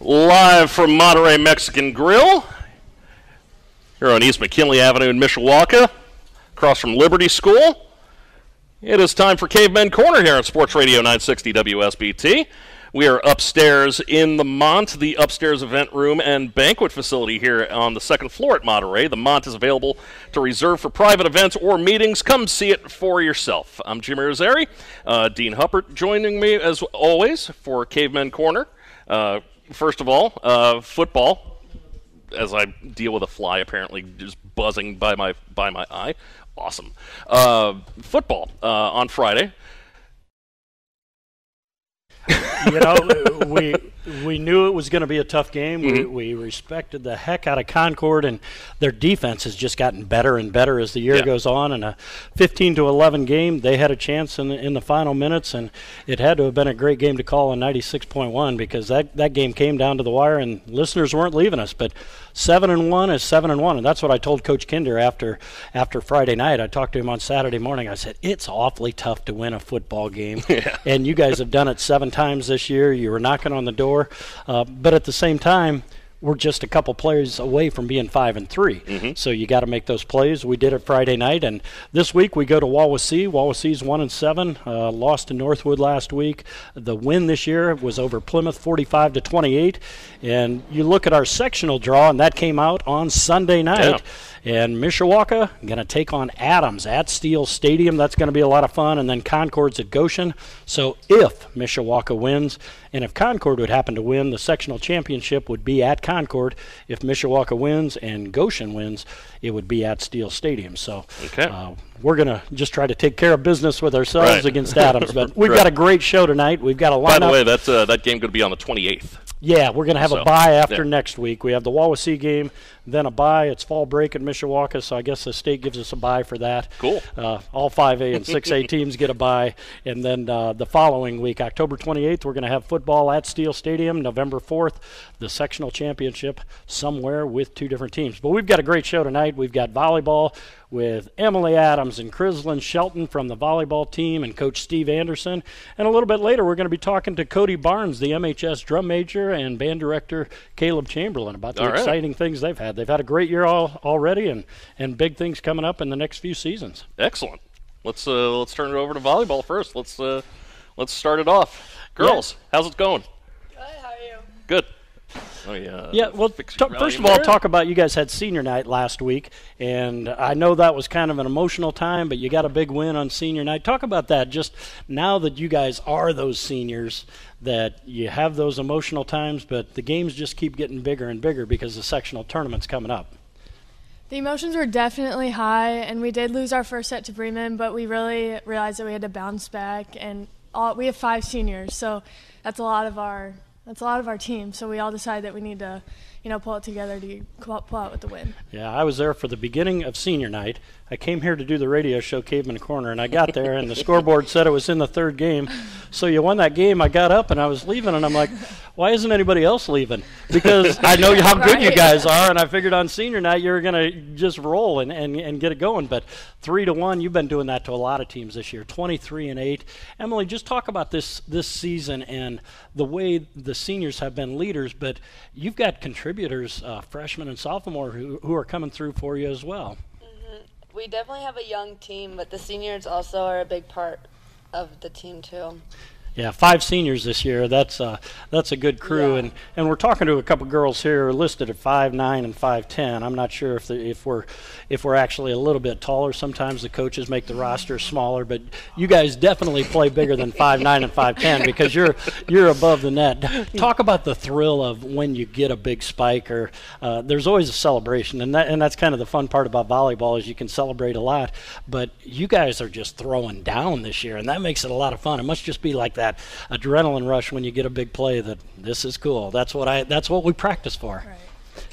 Live from Monterey Mexican Grill, here on East McKinley Avenue in Mishawaka, across from Liberty School. It is time for Cavemen Corner here on Sports Radio 960 WSBT. We are upstairs in the Mont, the upstairs event room and banquet facility here on the second floor at Monterey. The Mont is available to reserve for private events or meetings. Come see it for yourself. I'm Jim Irizarry. Uh, Dean Huppert joining me as always for Cavemen Corner. Uh, first of all, uh, football. As I deal with a fly, apparently just buzzing by my by my eye. Awesome. Uh, football uh, on Friday. you know, we we knew it was going to be a tough game. Mm-hmm. We, we respected the heck out of Concord, and their defense has just gotten better and better as the year Yeah. goes on. And a 15 to 11 game, they had a chance in the, in the final minutes, and it had to have been a great game to call on 96.1 because that that game came down to the wire, and listeners weren't leaving us. But seven and one is seven and one, and that's what I told Coach Kinder after after Friday night. I talked to him on Saturday morning. I said it's awfully tough to win a football game, and you guys have done it seven times this year. You were knocking on the door, uh, but at the same time. We're just a couple plays away from being five and 3 so you got to make those plays. We did it Friday night, and this week we go to Wawasee. Wawasee's one and seven, uh, lost to Northwood last week. The win this year was over Plymouth, 45 to 28. And you look at our sectional draw, and that came out on Sunday night. And Mishawaka going to take on Adams at Steele Stadium. That's going to be a lot of fun. And then Concord's at Goshen. So if Mishawaka wins, and if Concord would happen to win, the sectional championship would be at Concord. If Mishawaka wins and Goshen wins, it would be at Steele Stadium. So Okay. uh, we're going to just try to take care of business with ourselves Right. against Adams. But we've Right. got a great show tonight. We've got a lineup. By the way, that's uh, that game going to be on the 28th. Yeah, we're going to have So, a bye after yeah. next week. We have the Wawasee game, then a bye. It's fall break in Mishawaka, so I guess the state gives us a bye for that. Cool. Uh, all 5A and 6A teams get a bye. And then uh, the following week, October 28th, we're going to have football at Steele Stadium. November 4th, the sectional championship somewhere with two different teams. But we've got a great show tonight. We've got volleyball with Emily Adams and Crislin Shelton from the volleyball team and Coach Steve Anderson. And a little bit later, we're going to be talking to Cody Barnes, the MHS drum major, and band director Caleb Chamberlain about the All right. exciting things they've had. They've had a great year all, already and, and big things coming up in the next few seasons. Excellent. Let's uh, let's turn it over to volleyball first. Let's uh, let's start it off. Girls, how's it going? Good, how are you? Good. Oh yeah. Yeah, well, fix t- first of all, there. talk about you guys had senior night last week, and I know that was kind of an emotional time, but you got a big win on senior night. Talk about that. Just now that you guys are those seniors, that you have those emotional times, but the games just keep getting bigger and bigger because the sectional tournament's coming up. The emotions were definitely high, and we did lose our first set to Bremen, but we really realized that we had to bounce back. And all, we have five seniors, so that's a lot of our that's a lot of our team. So we all decided that we need to, you know, pull it together to pull out, pull out with the win. Yeah, I was there for the beginning of senior night. I came here to do the radio show Caveman Corner, and I got there, and the scoreboard said it was in the third game. So you won that game. I got up and I was leaving, and I'm like, why isn't anybody else leaving? Because I know how good you guys are, and I figured on senior night you were going to just roll and, and, and get it going. But three to one, you've been doing that to a lot of teams this year. 23 and eight. Emily, just talk about this this season and the way the seniors have been leaders, but you've got contributors, uh, freshmen and sophomore, who, who are coming through for you as well. We definitely have a young team, but the seniors also are a big part of the team too. Yeah, five seniors this year. That's uh, that's a good crew, Yeah. and and we're talking to a couple girls here listed at five nine and five ten. I'm not sure if the, if we're if we're actually a little bit taller. Sometimes the coaches make the roster smaller, but you guys definitely play bigger than five nine and five ten because you're you're above the net. Talk about the thrill of when you get a big spike, or uh, there's always a celebration, and that and that's kind of the fun part about volleyball is you can celebrate a lot. But you guys are just throwing down this year, and that makes it a lot of fun. It must just be like that that adrenaline rush when you get a big play. That this is cool. That's what I. That's what we practice for. Right.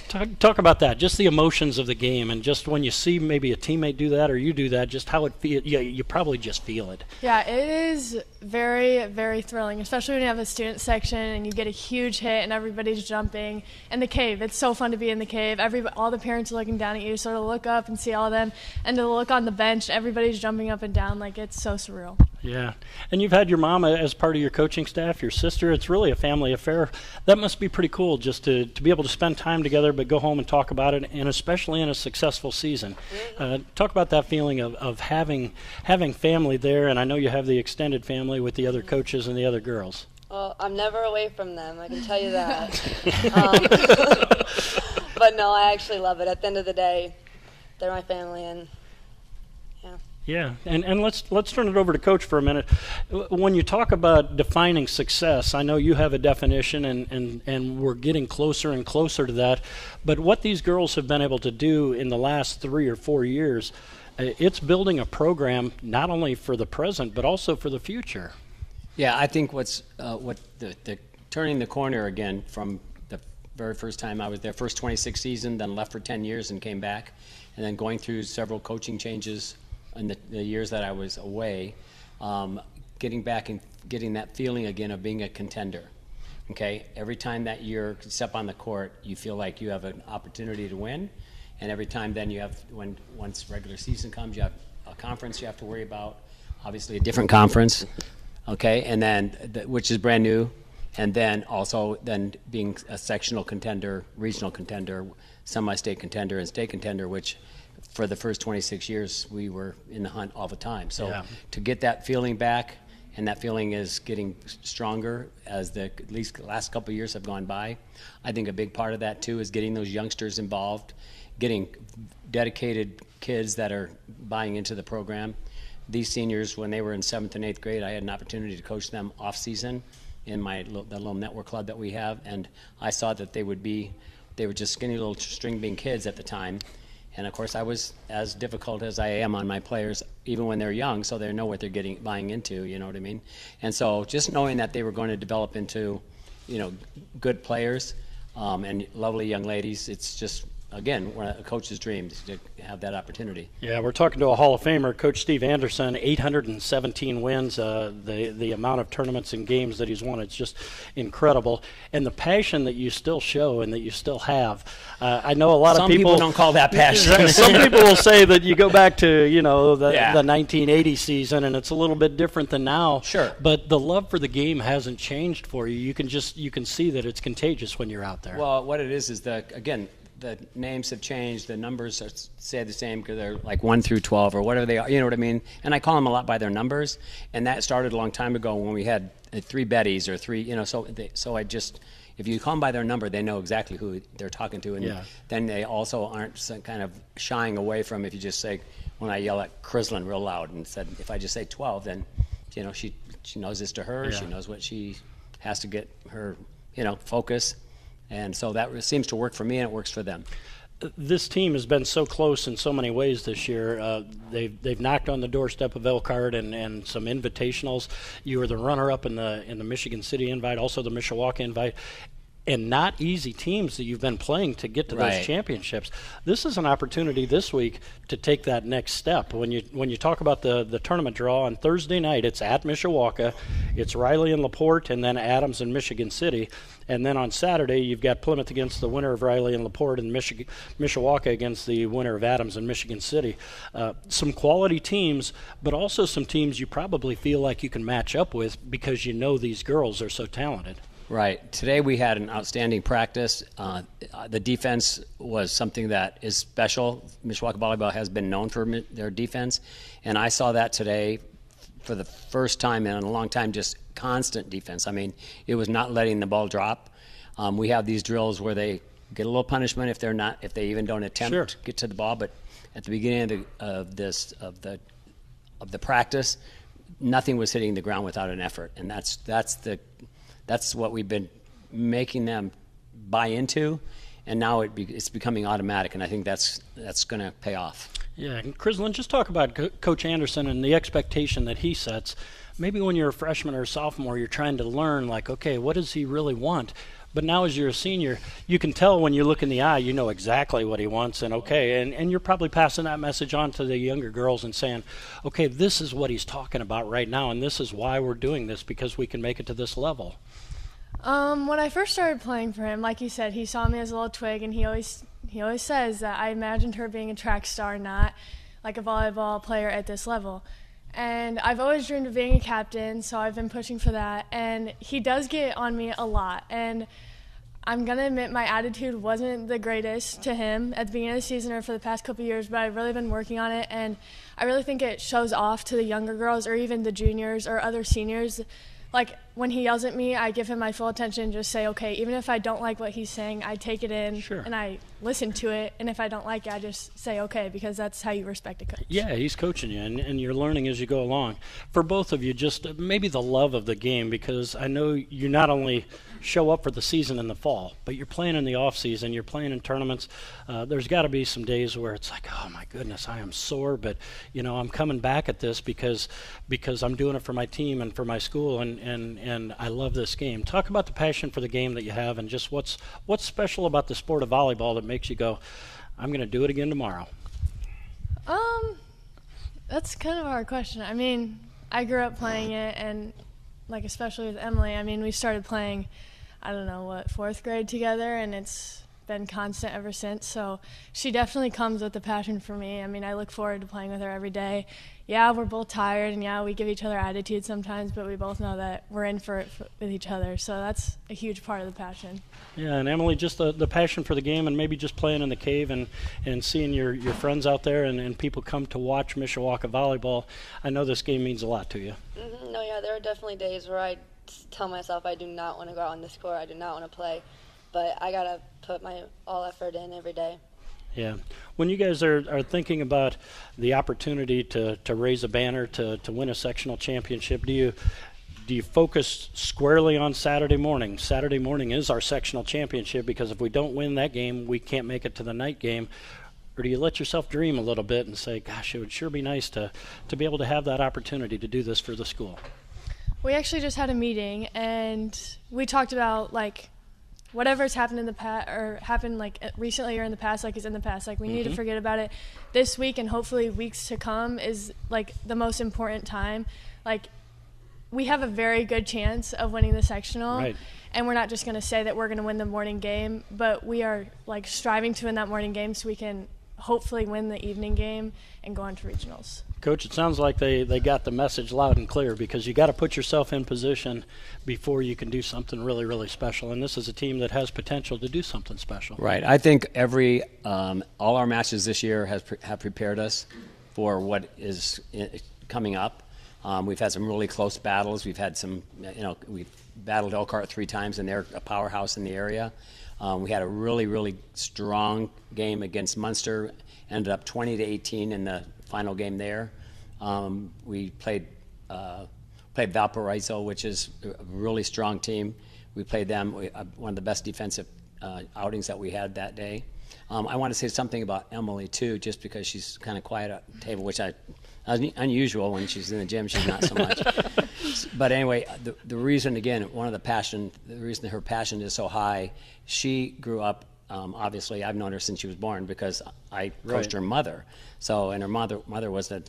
Talk, talk about that, just the emotions of the game, and just when you see maybe a teammate do that or you do that, just how it feels. Yeah, you probably just feel it. Yeah, it is very, very thrilling, especially when you have a student section and you get a huge hit and everybody's jumping. And the cave, it's so fun to be in the cave. Every, all the parents are looking down at you, so to look up and see all of them, and to look on the bench, everybody's jumping up and down, like it's so surreal. Yeah, and you've had your mom as part of your coaching staff, your sister. It's really a family affair. That must be pretty cool, just to, to be able to spend time together, but go home and talk about it, and especially in a successful season. Uh, talk about that feeling of, of having having family there, and I know you have the extended family with the other coaches and the other girls. Well, I'm never away from them. I can tell you that. um, but no, I actually love it. At the end of the day, they're my family, and yeah. And, and let's let's turn it over to Coach for a minute. When you talk about defining success, I know you have a definition, and, and, and we're getting closer and closer to that. But what these girls have been able to do in the last three or four years, uh, it's building a program not only for the present but also for the future. Yeah, I think what's uh, what the, the turning the corner again from the very first time I was there, first 26 season, then left for 10 years and came back, and then going through several coaching changes in the, the years that I was away, um, getting back and getting that feeling again of being a contender. Okay, every time that you step on the court, you feel like you have an opportunity to win, and every time then you have when once regular season comes, you have a conference you have to worry about, obviously a different conference, okay, and then the, which is brand new, and then also then being a sectional contender, regional contender, semi-state contender, and state contender, which for the first 26 years we were in the hunt all the time. So Yeah. to get that feeling back, and that feeling is getting stronger as the at least last couple of years have gone by. I think a big part of that too is getting those youngsters involved, getting dedicated kids that are buying into the program. These seniors, when they were in seventh and eighth grade, I had an opportunity to coach them off season in my the little network club that we have, and I saw that they would be, they were just skinny little string bean kids at the time. And of course, I was as difficult as I am on my players, even when they're young, so they know what they're getting buying into. You know what I mean? And so, just knowing that they were going to develop into, you know, good players um, and lovely young ladies, it's just again a coach's dreams to have that opportunity. Yeah, we're talking to a Hall of Famer, Coach Steve Anderson. 817 wins. Uh, the the amount of tournaments and games that he's won, it's just incredible. And the passion that you still show and that you still have. Uh, I know a lot Some of people, people don't call that passion. Some people will say that you go back to you know the, Yeah. the 1980 season and it's a little bit different than now. Sure. But the love for the game hasn't changed for you. You can just you can see that it's contagious when you're out there. Well, what it is is that again, the names have changed. The numbers are, say the same because they're like one through twelve or whatever they are. You know what I mean? And I call them a lot by their numbers. And that started a long time ago when we had uh, three Bettys or three. You know, so they, so I just. If you call them by their number, they know exactly who they're talking to, and Yeah. then they also aren't kind of shying away from if you just say, when I yell at Crislin real loud and said, if I just say 12, then, you know, she she knows this to her. She knows what she has to get her, you know, focus. And so that seems to work for me and it works for them. this team has been so close in so many ways this year. Uh, they've they've knocked on the doorstep of Elkhart and, and some invitationals. You were the runner up in the in the Michigan City invite, also the Mishawaka invite. And not easy teams that you've been playing to get to Right. those championships. This is an opportunity this week to take that next step. When you when you talk about the, the tournament draw on Thursday night, it's at Mishawaka, it's Riley and Laporte, and then Adams and Michigan City. And then on Saturday, you've got Plymouth against the winner of Riley and Laporte, and Michigan, Mishawaka against the winner of Adams and Michigan City. Uh, some quality teams, but also some teams you probably feel like you can match up with because you know these girls are so talented. Right. Today we had an outstanding practice. Uh, the defense was something that is special. Mishawaka Volleyball has been known for their defense, and I saw that today for the first time in a long time. Just constant defense. I mean, it was not letting the ball drop. Um, we have these drills where they get a little punishment if they're not, if they even don't attempt Sure. to get to the ball. But at the beginning of, the, of this of the of the practice, nothing was hitting the ground without an effort, and that's that's the that's what we've been making them buy into, and now it be, it's becoming automatic, and I think that's that's going to pay off. Yeah, and Crislin, just talk about Co- Coach Anderson and the expectation that he sets. Maybe when you're a freshman or a sophomore, you're trying to learn, like, okay, what does he really want? But now, as you're a senior, you can tell when you look in the eye, you know exactly what he wants, and okay, and, and you're probably passing that message on to the younger girls and saying, okay, this is what he's talking about right now, and this is why we're doing this because we can make it to this level. Um, when I first started playing for him, like you said, he saw me as a little twig, and he always he always says that I imagined her being a track star, not like a volleyball player at this level. And I've always dreamed of being a captain, so I've been pushing for that. And he does get on me a lot. And I'm going to admit my attitude wasn't the greatest to him at the beginning of the season or for the past couple years, but I've really been working on it. And I really think it shows off to the younger girls or even the juniors or other seniors like when he yells at me, I give him my full attention. Just say, okay, even if I don't like what he's saying, I take it in sure. and I listen to it. And if I don't like it, I just say okay because that's how you respect a coach. Yeah, he's coaching you, and, and you're learning as you go along. For both of you, just maybe the love of the game because I know you not only show up for the season in the fall, but you're playing in the off season, you're playing in tournaments. Uh, there's got to be some days where it's like, oh my goodness, I am sore, but you know I'm coming back at this because because I'm doing it for my team and for my school, and and and I love this game. Talk about the passion for the game that you have, and just what's what's special about the sport of volleyball that makes you go, I'm going to do it again tomorrow. Um, that's kind of a hard question. I mean, I grew up playing it, and like especially with Emily, I mean, we started playing I don't know what fourth grade together, and it's been constant ever since. So she definitely comes with a passion for me. I mean, I look forward to playing with her every day. Yeah, we're both tired, and yeah, we give each other attitude sometimes, but we both know that we're in for it for, with each other. So that's a huge part of the passion. Yeah, and Emily, just the, the passion for the game, and maybe just playing in the cave and, and seeing your, your friends out there and, and people come to watch Mishawaka volleyball. I know this game means a lot to you. Mm-hmm. No, yeah, there are definitely days where I tell myself I do not want to go out on this court. I do not want to play, but I gotta put my all effort in every day. Yeah. When you guys are, are thinking about the opportunity to, to raise a banner to, to win a sectional championship, do you do you focus squarely on Saturday morning? Saturday morning is our sectional championship because if we don't win that game, we can't make it to the night game. Or do you let yourself dream a little bit and say, gosh, it would sure be nice to, to be able to have that opportunity to do this for the school? We actually just had a meeting and we talked about like whatever's happened in the past or happened like recently or in the past like is in the past like we mm-hmm. need to mm-hmm. forget about it this week and hopefully weeks to come is like the most important time like we have a very good chance of winning the sectional right. and we're not just going to say that we're going to win the morning game but we are like striving to win that morning game so we can hopefully win the evening game and go on to regionals Coach, it sounds like they, they got the message loud and clear because you got to put yourself in position before you can do something really, really special. And this is a team that has potential to do something special. Right. I think every um, all our matches this year has have prepared us for what is coming up. Um, we've had some really close battles. We've had some, you know, we've battled Elkhart three times, and they're a powerhouse in the area. Um, we had a really, really strong game against Munster. Ended up 20 to 18 in the final game there. Um, we played uh, played Valparaiso, which is a really strong team. We played them we, uh, one of the best defensive uh, outings that we had that day. Um, I want to say something about Emily too, just because she's kind of quiet at the table, which I unusual when she's in the gym. She's not so much. but anyway, the, the reason again, one of the passion, the reason her passion is so high, she grew up um, obviously, I've known her since she was born because I coached right. her mother. So, and her mother mother was a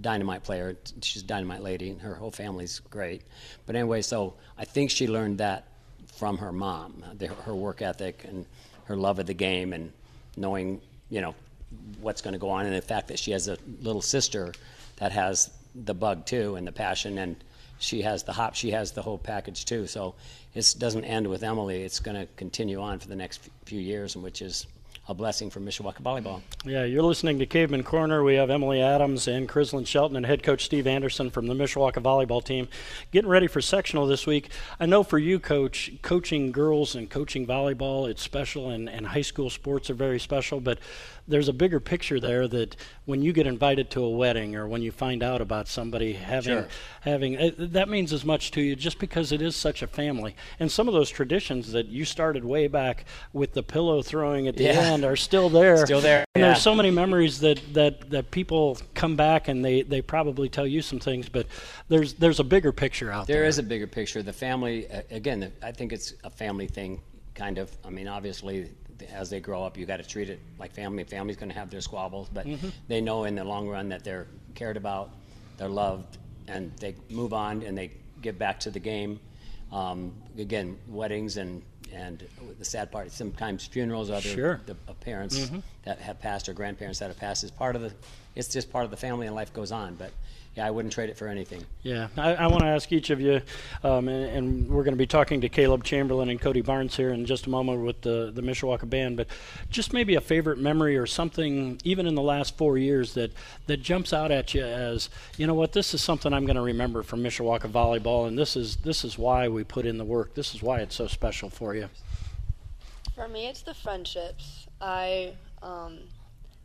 dynamite player. She's a dynamite lady, and her whole family's great. But anyway, so I think she learned that from her mom, the, her work ethic and her love of the game, and knowing you know what's going to go on, and the fact that she has a little sister that has the bug too, and the passion and she has the hop, she has the whole package too. So it doesn't end with Emily. It's going to continue on for the next few years, which is a blessing for Mishawaka Volleyball. Yeah, you're listening to Caveman Corner. We have Emily Adams and Crislin Shelton and head coach Steve Anderson from the Mishawaka Volleyball team getting ready for sectional this week. I know for you, coach, coaching girls and coaching volleyball, it's special, and, and high school sports are very special, but there's a bigger picture there that when you get invited to a wedding or when you find out about somebody having sure. having uh, that means as much to you just because it is such a family and some of those traditions that you started way back with the pillow throwing at the yeah. Are still there. Still there, And yeah. there's so many memories that, that, that people come back and they, they probably tell you some things, but there's there's a bigger picture out there. There is a bigger picture. The family, again, I think it's a family thing, kind of. I mean, obviously, as they grow up, you got to treat it like family. Family's going to have their squabbles, but Mm-hmm. they know in the long run that they're cared about, they're loved, and they move on and they give back to the game. Um, again, weddings and and the sad part, sometimes funerals, other Sure. the uh, parents that have passed or grandparents that have passed is part of the. It's just part of the family, and life goes on. But yeah, I wouldn't trade it for anything. Yeah, I, I want to ask each of you, um, and, and we're going to be talking to Caleb Chamberlain and Cody Barnes here in just a moment with the the Mishawaka band. But just maybe a favorite memory or something, even in the last four years, that that jumps out at you as you know what this is something I'm going to remember from Mishawaka volleyball, and this is this is why we put in the work. This is why it's so special for you. For me, it's the friendships. I um,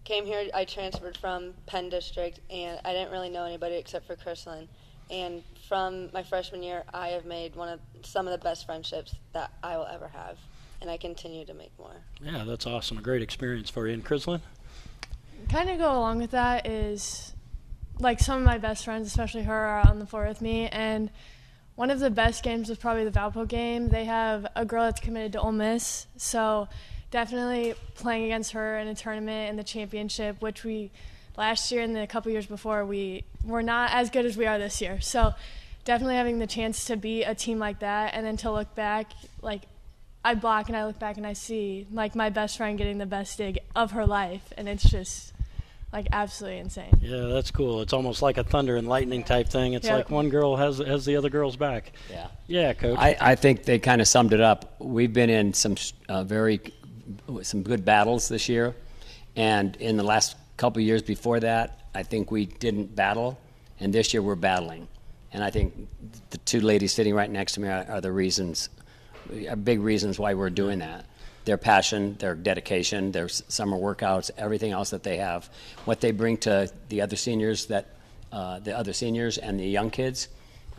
came here. I transferred from Penn District, and I didn't really know anybody except for Crislin. And from my freshman year, I have made one of some of the best friendships that I will ever have, and I continue to make more. Yeah, that's awesome. A great experience for you. And Crislin? kind of go along with that is like some of my best friends, especially her, are on the floor with me. And one of the best games was probably the Valpo game. They have a girl that's committed to Ole Miss, so definitely playing against her in a tournament in the championship, which we last year and the couple years before we were not as good as we are this year. So definitely having the chance to beat a team like that, and then to look back, like I block and I look back and I see like my best friend getting the best dig of her life, and it's just like absolutely insane. Yeah, that's cool. It's almost like a thunder and lightning type thing. It's Yeah. like one girl has has the other girl's back. Yeah. Yeah, coach. I, I think they kind of summed it up. We've been in some uh, very some good battles this year, and in the last couple years before that, I think we didn't battle, and this year we're battling. And I think the two ladies sitting right next to me are, are the reasons, are big reasons why we're doing that. Their passion, their dedication, their summer workouts, everything else that they have, what they bring to the other seniors that uh, the other seniors and the young kids.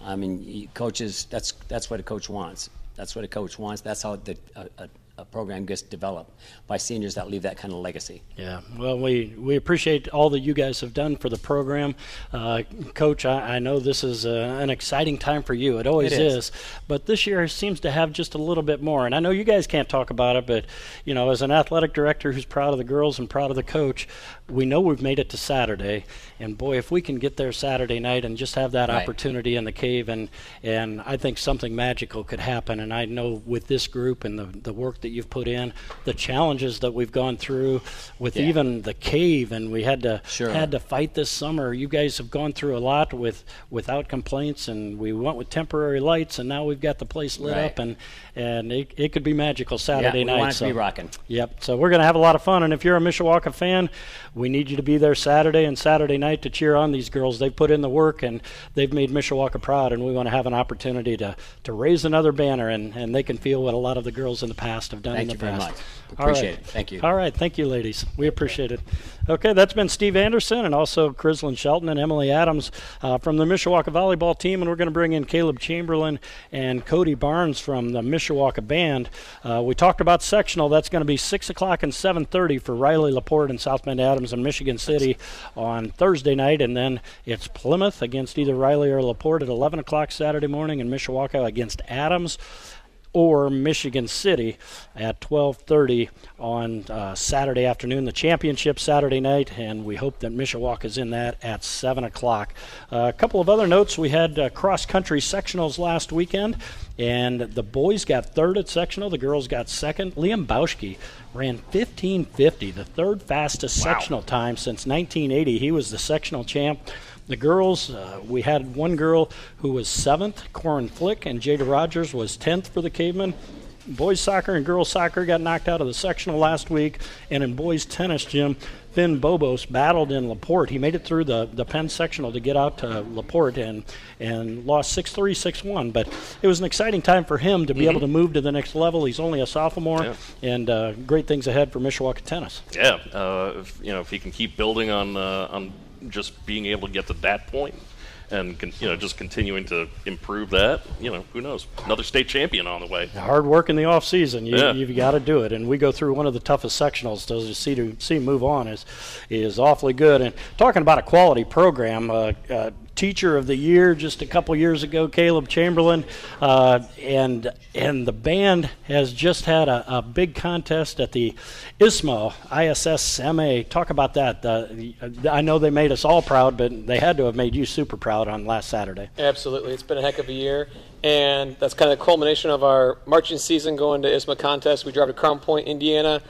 I mean, coaches. That's that's what a coach wants. That's what a coach wants. That's how the, a, a program gets developed by seniors that leave that kind of legacy. Yeah, well, we, we appreciate all that you guys have done for the program. Uh, Coach, I, I know this is uh, an exciting time for you. It always It is. But this year seems to have just a little bit more. And I know you guys can't talk about it, but, you know, as an athletic director who's proud of the girls and proud of the coach, we know we've made it to Saturday. And boy, if we can get there Saturday night and just have that Right. opportunity in the cave, and, and I think something magical could happen. And I know with this group and the, the work that you've put in, the challenges that we've gone through with Yeah. even the cave, and we had to Sure. had to fight this summer. You guys have gone through a lot with without complaints, and we went with temporary lights, and now we've got the place lit Right. up, and and it, it could be magical Saturday yeah, we night. want it so. to be rocking. Yep. So we're going to have a lot of fun. And if you're a Mishawaka fan, we need you to be there Saturday and Saturday night to cheer on these girls. They've put in the work and they've made Mishawaka proud. And we want to have an opportunity to, to raise another banner and, and they can feel what a lot of the girls in the past have done Thank in the you very past. much. All right. Appreciate it. Thank you. All right. Thank you, ladies. We appreciate it. Okay, that's been Steve Anderson and also Crislin Shelton and Emily Adams uh, from the Mishawaka volleyball team. And we're going to bring in Caleb Chamberlain and Cody Barnes from the Mishawaka band. Uh, we talked about sectional. That's going to be 6 o'clock and 7.30 for Riley Laporte and South Bend Adams and Michigan City on Thursday night. And then it's Plymouth against either Riley or Laporte at 11 o'clock Saturday morning and Mishawaka against Adams or Michigan City at 12:30 on uh, Saturday afternoon. The championship Saturday night, and we hope that Mishawaka is in that at 7 o'clock. Uh, a couple of other notes: we had uh, cross-country sectionals last weekend, and the boys got third at sectional. The girls got second. Liam Bauschke ran 15:50, the third fastest sectional time since 1980. He was the sectional champ. The girls, uh, we had one girl who was seventh, Corin Flick, and Jada Rogers was 10th for the Cavemen. Boys soccer and girls soccer got knocked out of the sectional last week, and in boys tennis, Jim, Finn Bobos battled in Laporte. He made it through the, the Penn sectional to get out to Laporte and, and lost 6 3, 6 1. But it was an exciting time for him to be able to move to the next level. He's only a sophomore, Yeah. and uh, great things ahead for Mishawaka tennis. Yeah, uh, if, you know, if he can keep building on uh, on just being able to get to that point and con- you know just continuing to improve that. You know, who knows? Another state champion on the way. Hard work in the off season. You, Yeah. You've got to do it, and we go through one of the toughest sectionals. To see to see move on is is awfully good. And talking about a quality program, uh, uh, teacher of the year just a couple years ago, Caleb Chamberlain, uh, and and the band has just had a, a big contest at the ISMO ISSMA. Talk about that. I know they made us all proud, but they had to have made you super proud on last Saturday. Absolutely. It's been a heck of a year. And that's kind of the culmination of our marching season going to ISSMA contest. We drove to Crown Point, Indiana,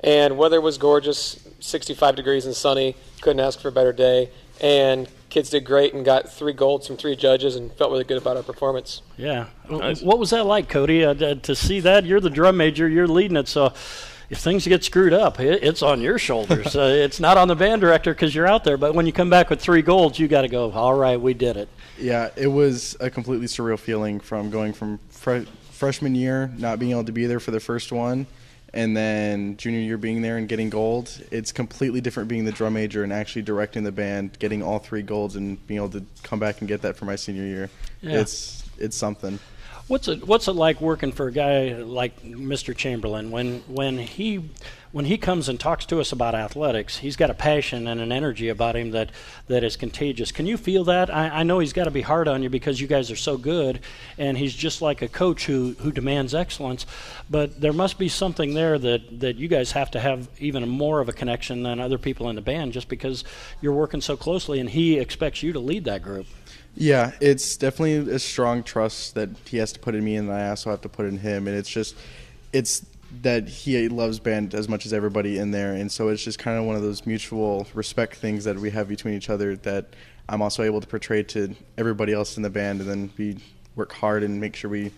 and weather was gorgeous 65 degrees and sunny. Couldn't ask for a better day. And kids did great and got three golds from three judges and felt really good about our performance. Yeah. Nice. What was that like, Cody? Uh, to see that you're the drum major, you're leading it, so if things get screwed up, it, it's on your shoulders. uh, it's not on the band director because you're out there. But when you come back with three golds, you got to go. All right, we did it. Yeah, it was a completely surreal feeling from going from fre- freshman year, not being able to be there for the first one, and then junior year being there and getting gold. It's completely different being the drum major and actually directing the band, getting all three golds, and being able to come back and get that for my senior year. Yeah. It's it's something. What's it What's it like working for a guy like Mr. Chamberlain when when he when he comes and talks to us about athletics? He's got a passion and an energy about him that that is contagious. Can you feel that? I, I know he's got to be hard on you because you guys are so good, and he's just like a coach who who demands excellence. But there must be something there that that you guys have to have even more of a connection than other people in the band, just because you're working so closely, and he expects you to lead that group. Yeah, it's definitely a strong trust that he has to put in me, and I also have to put in him. And it's just, it's that he loves band as much as everybody in there, and so it's just kind of one of those mutual respect things that we have between each other that I'm also able to portray to everybody else in the band, and then we work hard and make sure we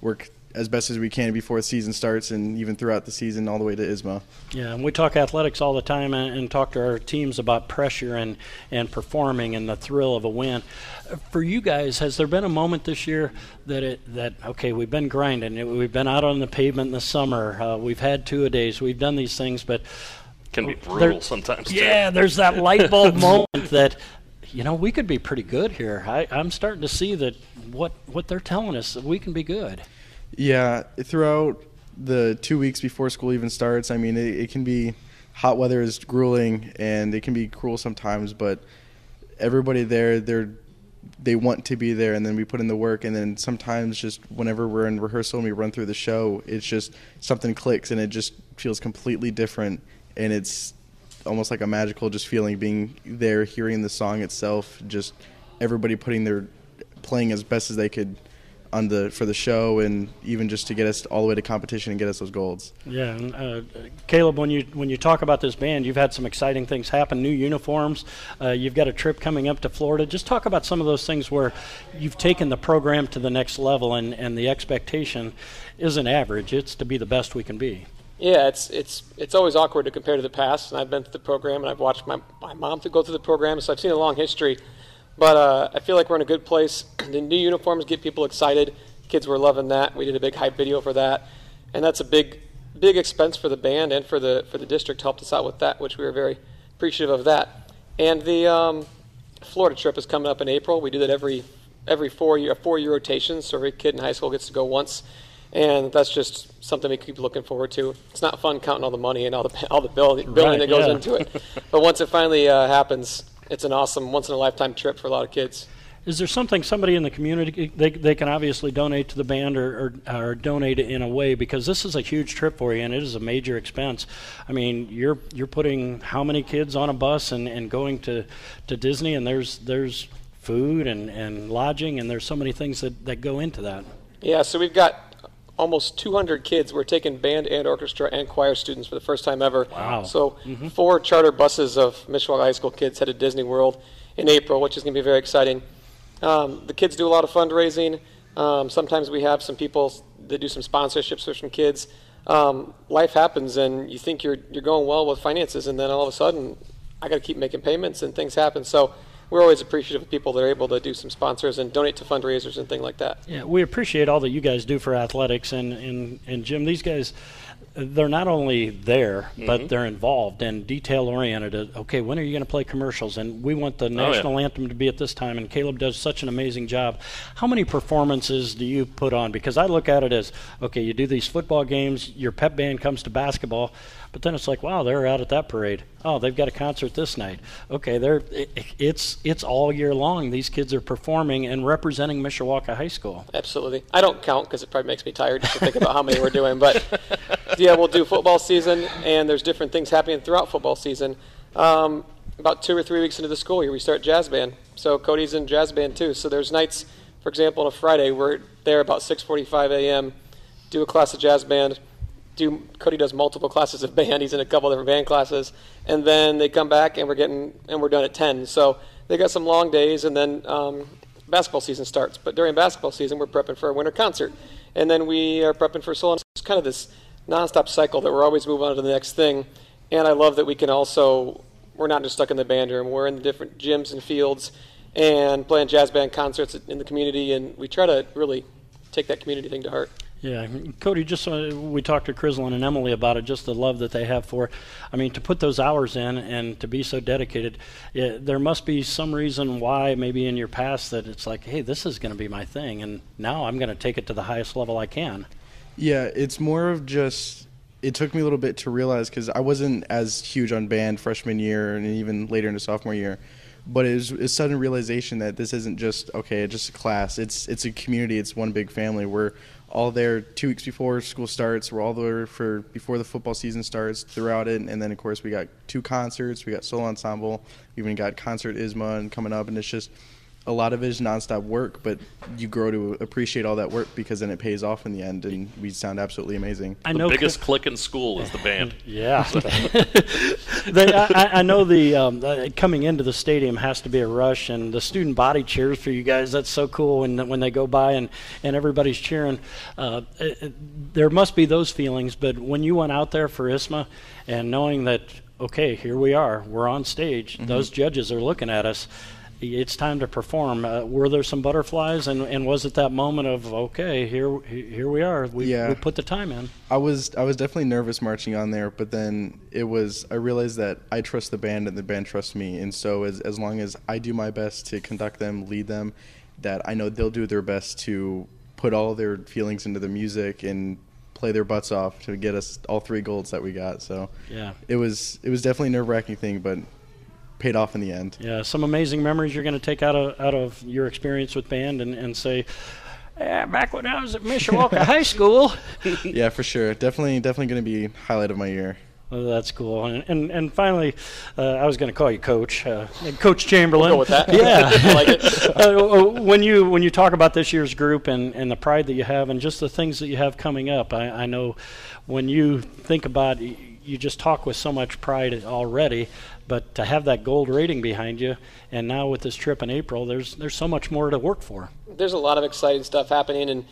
work as best as we can before the season starts, and even throughout the season all the way to ISSMA. Yeah, and we talk athletics all the time and, and talk to our teams about pressure and, and performing and the thrill of a win. For you guys, has there been a moment this year that it that okay, we've been grinding, we've been out on the pavement in the summer, uh, we've had two a days, we've done these things, but Can be There- brutal sometimes. too. yeah, there's that light bulb moment that you know we could be pretty good here. I, I'm starting to see that what what they're telling us that we can be good. Yeah, throughout the two weeks before school even starts, I mean, it, it can be hot weather is grueling and it can be cruel sometimes, but everybody there, they're they want to be there, and then we put in the work, and then sometimes just whenever we're in rehearsal and we run through the show, it's just something clicks and it just feels completely different, and it's almost like a magical just feeling being there, hearing the song itself, just everybody putting their playing as best as they could on the for the show and even just to get us all the way to competition and get us those golds. Yeah, and, uh, Caleb, when you when you talk about this band, you've had some exciting things happen. New uniforms. Uh, you've got a trip coming up to Florida. Just talk about some of those things where you've taken the program to the next level, and and the expectation isn't average. It's to be the best we can be. Yeah, it's it's it's always awkward to compare to the past, and I've been through the program, and I've watched my my mom to go through the program, so I've seen a long history. But uh, I feel like we're in a good place. The new uniforms get people excited. Kids were loving that. We did a big hype video for that, and that's a big big expense for the band and for the for the district. Helped us out with that, which we were very appreciative of that. And the um, Florida trip is coming up in April. We do that every every four year four year rotation, so every kid in high school gets to go once, and that's just something we keep looking forward to. It's not fun counting all the money and all the all the bill, billing Right, that goes yeah. into it, but once it finally uh, happens, it's an awesome once in a lifetime trip for a lot of kids. Is there something somebody in the community they, they can obviously donate to the band or, or, or donate it in a way because this is a huge trip for you and it is a major expense. I mean, you're you're putting how many kids on a bus and, and going to, to Disney and there's there's food and, and lodging and there's so many things that, that go into that. Yeah, so we've got almost 200 kids. were taking band and orchestra and choir students for the first time ever. Wow. So four charter buses of Mishawaka High School kids headed to Disney World in April, which is going to be very exciting. Um, the kids do a lot of fundraising. Um, sometimes we have some people that do some sponsorships for some kids. Um, life happens, and you think you're you're going well with finances, and then all of a sudden, I got to keep making payments, and things happen. So we're always appreciative of people that are able to do some sponsors and donate to fundraisers and things like that. Yeah, we appreciate all that you guys do for athletics and, and, and Jim, these guys they're not only there, mm-hmm. but they're involved and detail oriented. Okay, when are you going to play commercials? And we want the national oh, yeah. anthem to be at this time. And Caleb does such an amazing job. How many performances do you put on? Because I look at it as okay, you do these football games, your pep band comes to basketball, but then it's like, wow, they're out at that parade. Oh, they've got a concert this night. Okay, they're it, it's it's all year long. These kids are performing and representing Mishawaka High School. Absolutely. I don't count because it probably makes me tired just to think about how many we're doing. But yeah, we'll do football season, and there's different things happening throughout football season. Um, about two or three weeks into the school year, we start jazz band. So Cody's in jazz band too. So there's nights, for example, on a Friday, we're there about 6:45 a.m. Do a class of jazz band do Cody does multiple classes of band. He's in a couple different band classes, and then they come back and we're getting and we're done at ten. So they got some long days, and then um, basketball season starts. But during basketball season, we're prepping for a winter concert, and then we are prepping for so. It's kind of this nonstop cycle that we're always moving on to the next thing. And I love that we can also we're not just stuck in the band room. We're in the different gyms and fields and playing jazz band concerts in the community, and we try to really take that community thing to heart. Yeah, Cody. Just uh, we talked to Crislin and Emily about it. Just the love that they have for. I mean, to put those hours in and to be so dedicated, it, there must be some reason why maybe in your past that it's like, hey, this is going to be my thing, and now I'm going to take it to the highest level I can. Yeah, it's more of just. It took me a little bit to realize because I wasn't as huge on band freshman year and even later into sophomore year but it was a sudden realization that this isn't just okay, just a class. It's it's a community. It's one big family. We're all there two weeks before school starts. We're all there for before the football season starts throughout it, and then of course we got two concerts. We got solo ensemble. We even got concert ISSMA and coming up, and it's just a lot of it is nonstop work, but you grow to appreciate all that work because then it pays off in the end, and we sound absolutely amazing. I know the biggest cl- click in school is the band. yeah, they, I, I, know the, um, the, coming into the stadium has to be a rush, and the student body cheers for you guys. That's so cool when when they go by and and everybody's cheering. Uh, it, there must be those feelings, but when you went out there for ISSMA and knowing that okay, here we are, we're on stage, mm-hmm. those judges are looking at us it's time to perform. Uh, were there some butterflies, and, and was it that moment of okay, here here we are, we, yeah. we put the time in? I was I was definitely nervous marching on there, but then it was I realized that I trust the band and the band trusts me, and so as as long as I do my best to conduct them, lead them, that I know they'll do their best to put all their feelings into the music and play their butts off to get us all three golds that we got. So yeah, it was it was definitely nerve wracking thing, but paid off in the end. Yeah, some amazing memories you're going to take out of out of your experience with band and, and say, yeah, back when I was at Mishawaka High School. yeah, for sure. Definitely, definitely going to be highlight of my year. Oh, that's cool. And and, and finally, uh, I was going to call you Coach, uh, Coach Chamberlain. We'll with that. Yeah. like it. uh, when you when you talk about this year's group and, and the pride that you have and just the things that you have coming up, I, I know when you think about you just talk with so much pride already but to have that gold rating behind you, and now with this trip in April, there's there's so much more to work for. There's a lot of exciting stuff happening, and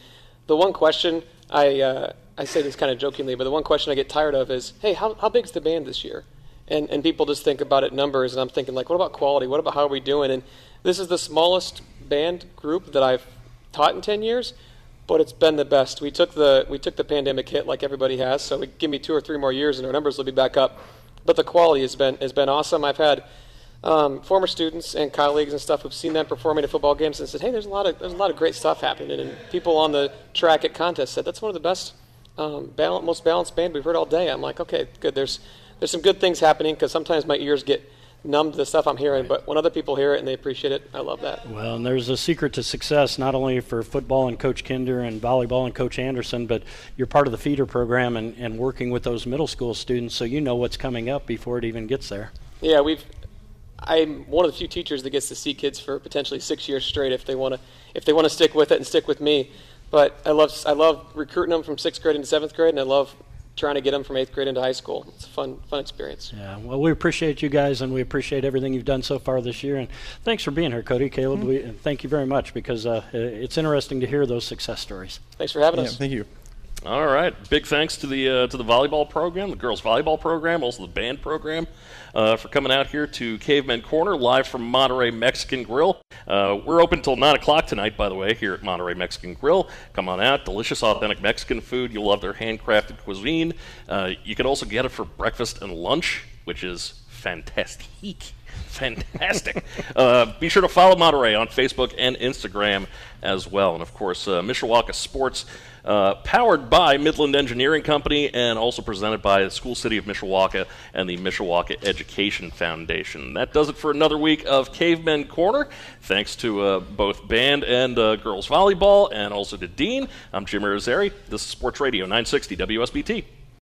the one question I uh, I say this kind of jokingly, but the one question I get tired of is, hey, how how big's the band this year? And and people just think about it numbers, and I'm thinking like, what about quality? What about how are we doing? And this is the smallest band group that I've taught in 10 years, but it's been the best. We took the we took the pandemic hit like everybody has, so give me two or three more years, and our numbers will be back up but the quality has been has been awesome. I've had um, former students and colleagues and stuff who've seen them performing at football games and said, "Hey, there's a lot of there's a lot of great stuff happening." And people on the track at contests said that's one of the best, um, balance, most balanced band we've heard all day. I'm like, okay, good. There's there's some good things happening because sometimes my ears get numb to the stuff I'm hearing, but when other people hear it and they appreciate it, I love that. Well, and there's a secret to success not only for football and Coach Kinder and volleyball and Coach Anderson, but you're part of the feeder program and, and working with those middle school students so you know what's coming up before it even gets there. Yeah, we've. I'm one of the few teachers that gets to see kids for potentially six years straight if they want to if they want to stick with it and stick with me. But I love I love recruiting them from sixth grade into seventh grade, and I love trying to get them from eighth grade into high school. It's a fun, fun experience. Yeah. Well, we appreciate you guys, and we appreciate everything you've done so far this year. And thanks for being here, Cody, Caleb. Mm-hmm. We, thank you very much because uh, it's interesting to hear those success stories. Thanks for having yeah, us. Thank you. All right. Big thanks to the uh, to the volleyball program, the girls volleyball program, also the band program, uh, for coming out here to Caveman Corner live from Monterey Mexican Grill. Uh, we're open until nine o'clock tonight, by the way, here at Monterey Mexican Grill. Come on out, delicious, authentic Mexican food. You'll love their handcrafted cuisine. Uh, you can also get it for breakfast and lunch, which is fantastic fantastic. uh, be sure to follow Monterey on Facebook and Instagram as well. And of course, uh, Mishawaka Sports, uh, powered by Midland Engineering Company and also presented by the School City of Mishawaka and the Mishawaka Education Foundation. That does it for another week of Cavemen Corner. Thanks to uh, both band and uh, girls volleyball and also to Dean. I'm Jim Irizarry. This is Sports Radio 960 WSBT.